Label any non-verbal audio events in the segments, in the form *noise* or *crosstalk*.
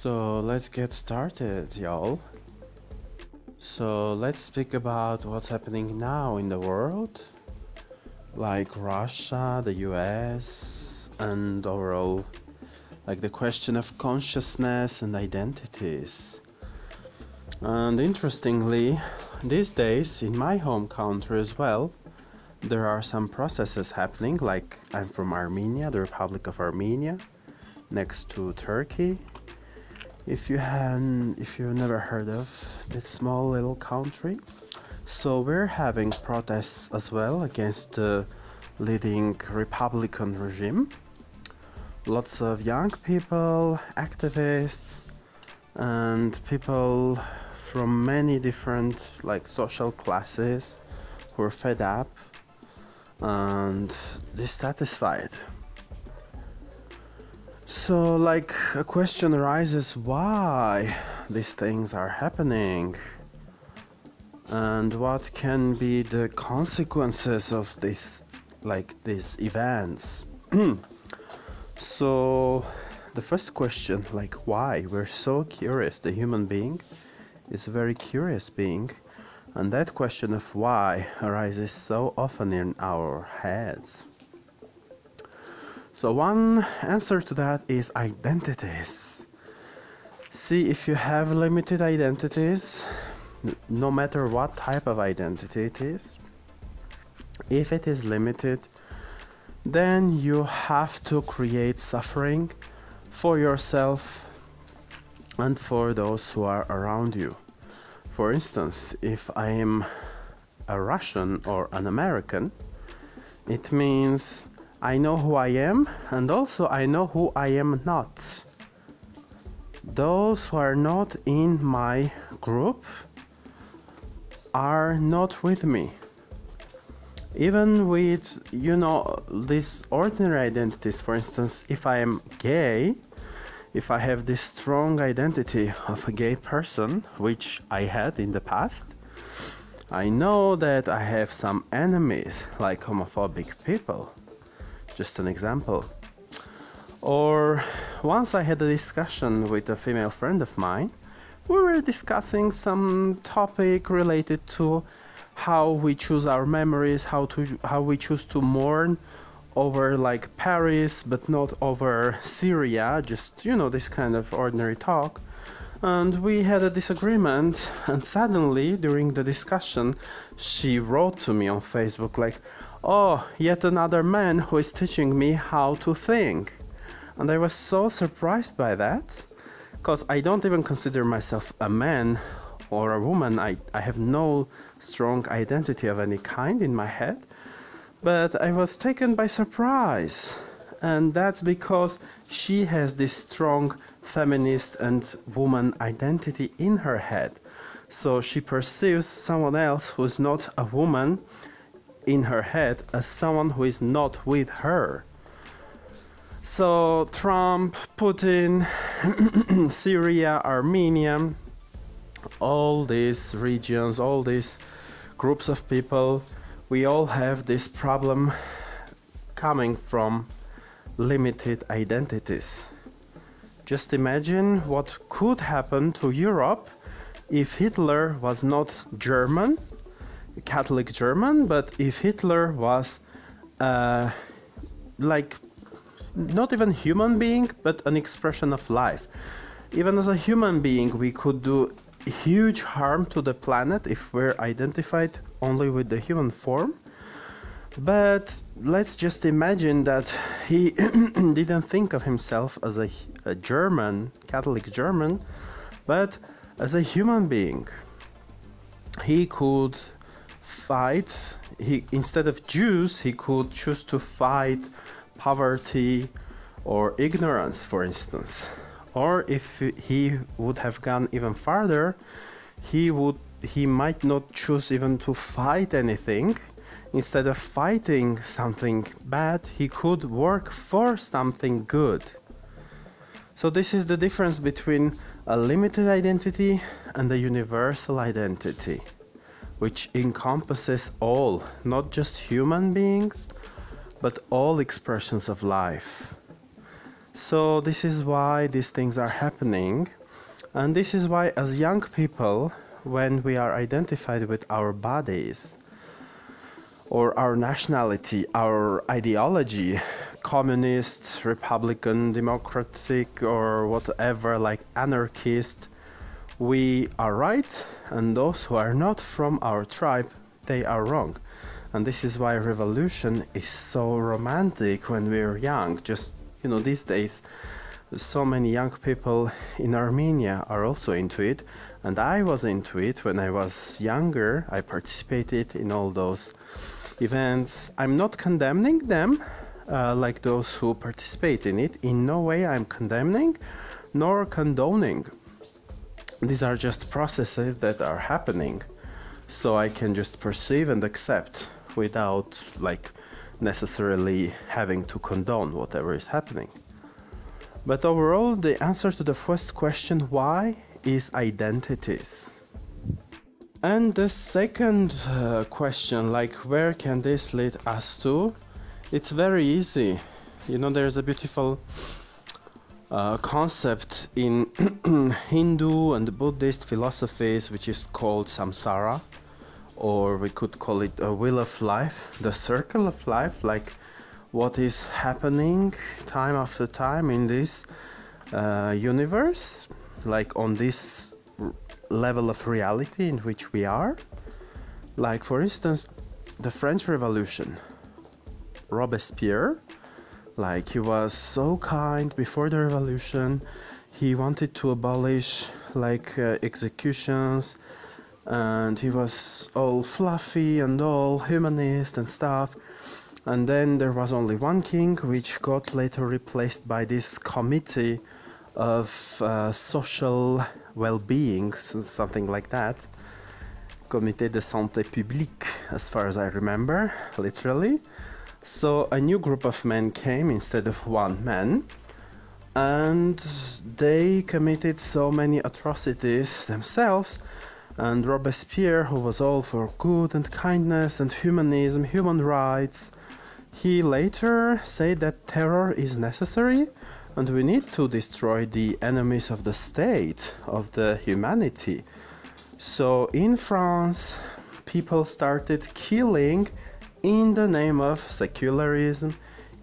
So let's get started, y'all. So let's speak about what's happening now in the world, like Russia, the US, and overall, like the question of consciousness and identities. And interestingly, these days in my home country as well, there are some processes happening. Like I'm from Armenia, the Republic of Armenia, next to Turkey. If you had, if you've never heard of this small little country, so we're having protests as well against the leading Republican regime. Lots of young people, activists, and people from many different like social classes who are fed up and dissatisfied. So, like, a question arises why these things are happening and what can be the consequences of this, like, these events. *clears throat* so, the first question, like, why? We're so curious. The human being is a very curious being and that question of why arises so often in our heads. So, one answer to that is identities. See, if you have limited identities, no matter what type of identity it is, if it is limited, then you have to create suffering for yourself and for those who are around you. For instance, if I am a Russian or an American, it means I know who I am and also I know who I am not. Those who are not in my group are not with me. Even with, you know, these ordinary identities, for instance, if I am gay, if I have this strong identity of a gay person, which I had in the past, I know that I have some enemies like homophobic people. Just an example. Or once I had a discussion with a female friend of mine, we were discussing some topic related to how we choose our memories, how to how we choose to mourn over like Paris, but not over Syria, just you know, this kind of ordinary talk. And we had a disagreement, and suddenly during the discussion, she wrote to me on Facebook, like, Oh, yet another man who is teaching me how to think. And I was so surprised by that, because I don't even consider myself a man or a woman. I, I have no strong identity of any kind in my head but I was taken by surprise. And that's because she has this strong feminist and woman identity in her head. So she perceives someone else who is not a woman in her head as someone who is not with her. So Trump, Putin, *clears throat* Syria, Armenia, all these regions, all these groups of people we all have this problem coming from limited identities. Just imagine what could happen to Europe if Hitler was not German, Catholic German, but if Hitler was uh, like not even human being, but an expression of life. Even as a human being, we could do huge harm to the planet if we're identified only with the human form. But let's just imagine that he *coughs* didn't think of himself as a, a German, Catholic German, but as a human being. He could fight, he, instead of Jews, he could choose to fight poverty or ignorance, for instance. Or if he would have gone even farther, he would he might not choose even to fight anything. Instead of fighting something bad, he could work for something good. So, this is the difference between a limited identity and a universal identity, which encompasses all, not just human beings, but all expressions of life. So, this is why these things are happening. And this is why, as young people, when we are identified with our bodies or our nationality, our ideology, communist, republican, democratic, or whatever, like anarchist, we are right, and those who are not from our tribe, they are wrong. And this is why revolution is so romantic when we're young. Just, you know, these days, so many young people in Armenia are also into it, and I was into it when I was younger. I participated in all those events. I'm not condemning them, uh, like those who participate in it. In no way I'm condemning nor condoning. These are just processes that are happening, so I can just perceive and accept without like necessarily having to condone whatever is happening. But overall, the answer to the first question, why, is identities. And the second uh, question, like where can this lead us to? It's very easy. You know, there's a beautiful concept in *clears throat* Hindu and Buddhist philosophies which is called samsara, or we could call it a wheel of life, the circle of life, like what is happening time after time in this uh, universe, like on this r- level of reality in which we are. Like, for instance, the French Revolution. Robespierre, like, he was so kind before the revolution, he wanted to abolish like uh, executions and he was all fluffy and all humanist and stuff and then there was only one king, which got later replaced by this committee of uh, social well being, something like that. Comité de santé publique, as far as I remember, literally. So a new group of men came instead of one man, and they committed so many atrocities themselves. And Robespierre, who was all for good and kindness and humanism, human rights, he later said that terror is necessary and we need to destroy the enemies of the state, of the humanity. So in France, people started killing in the name of secularism,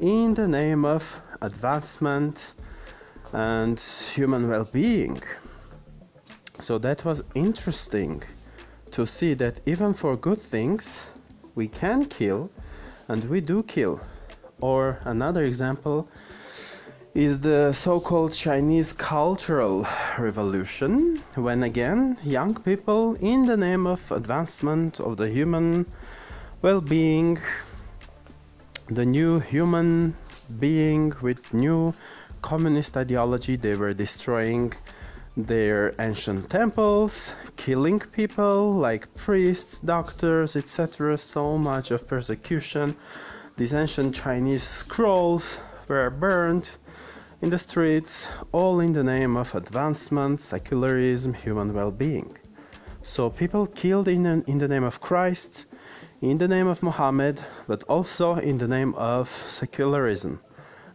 in the name of advancement and human well being. So that was interesting to see that even for good things, we can kill and we do kill. Or another example is the so called Chinese Cultural Revolution, when again young people, in the name of advancement of the human well being, the new human being with new communist ideology, they were destroying their ancient temples, killing people like priests, doctors, etc. So much of persecution. These ancient Chinese scrolls were burned in the streets, all in the name of advancement, secularism, human well being. So people killed in, in the name of Christ, in the name of Muhammad, but also in the name of secularism.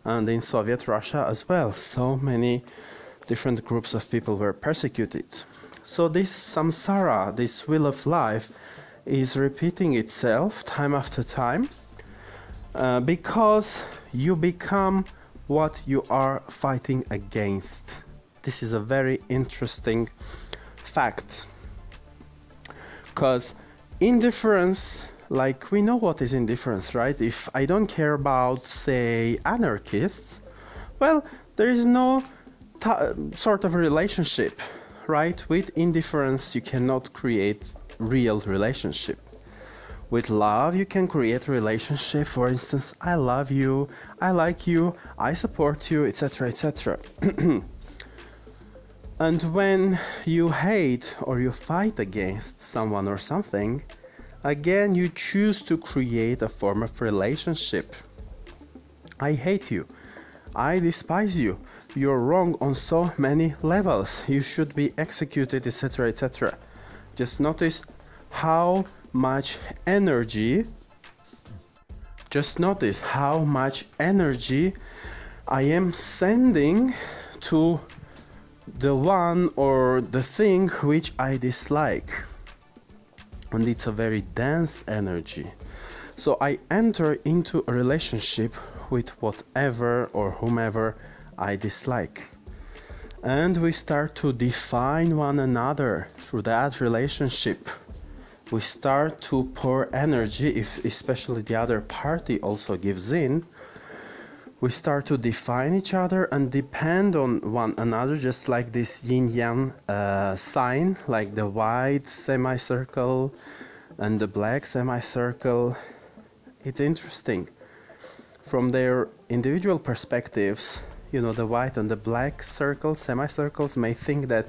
And in Soviet Russia as well, so many different groups of people were persecuted. So this samsara, this wheel of life, is repeating itself time after time uh, because you become what you are fighting against. This is a very interesting fact because indifference like we know what is indifference right if i don't care about say anarchists well there is no t- sort of relationship, right? With indifference, you cannot create real relationship. With love, you can create a relationship. For instance, I love you, I like you, I support you, etc., etc. *clears throat* and when you hate or you fight against someone or something, again, you choose to create a form of relationship. I hate you. I despise you you're wrong on so many levels. You should be executed, etc., etc. Just notice how much energy, just notice how much energy I am sending to the one or the thing which I dislike. And it's a very dense energy. So I enter into a relationship with whatever or whomever I dislike. And we start to define one another through that relationship. We start to pour energy, if especially the other party also gives in we start to define each other and depend on one another, just like this yin yang uh, sign, like the white semicircle and the black semicircle. It's interesting. From their individual perspectives, you know, the white and the black circles, semicircles, may think that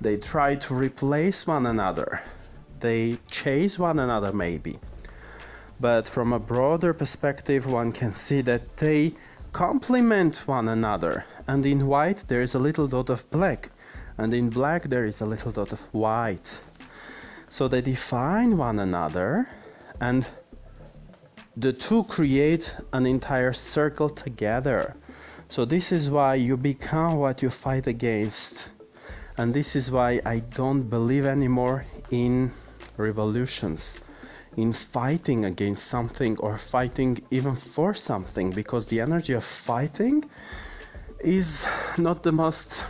they try to replace one another, they chase one another, maybe. But from a broader perspective, one can see that they complement one another. And in white there is a little dot of black, and in black there is a little dot of white. So they define one another, and the two create an entire circle together. So this is why you become what you fight against. And this is why I don't believe anymore in revolutions in fighting against something or fighting even for something because the energy of fighting is not the most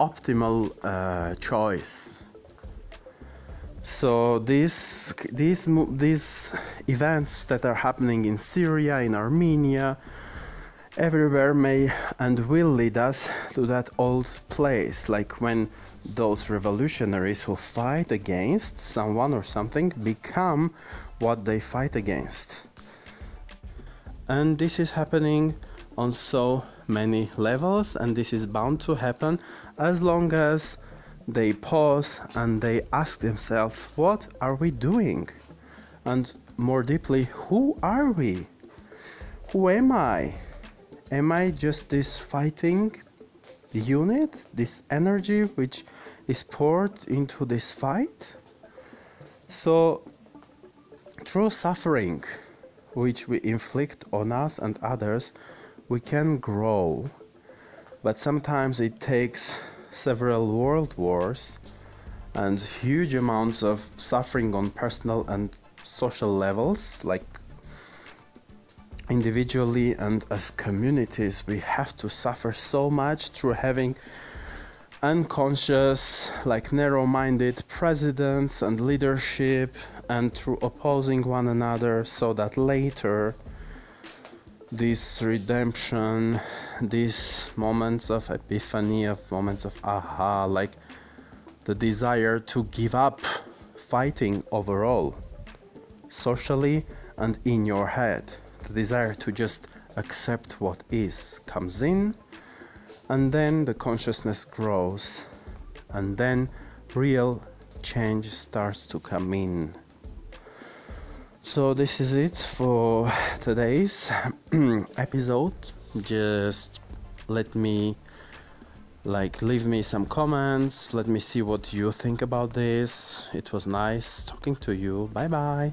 optimal uh, choice. So these these these events that are happening in Syria, in Armenia, everywhere may and will lead us to that old place, like when those revolutionaries who fight against someone or something become what they fight against. And this is happening on so many levels, and this is bound to happen as long as they pause and they ask themselves, What are we doing? And more deeply, who are we? Who am I? Am I just this fighting unit, this energy which is poured into this fight. So, through suffering which we inflict on us and others, we can grow. But sometimes it takes several world wars and huge amounts of suffering on personal and social levels, like individually and as communities, we have to suffer so much through having unconscious, like narrow minded presidents and leadership, and through opposing one another, so that later this redemption, these moments of epiphany, of moments of aha, like the desire to give up fighting overall, socially and in your head. The desire to just accept what is comes in, and then the consciousness grows, and then real change starts to come in. So, this is it for today's *clears throat* episode. Just let me like leave me some comments. Let me see what you think about this. It was nice talking to you. Bye bye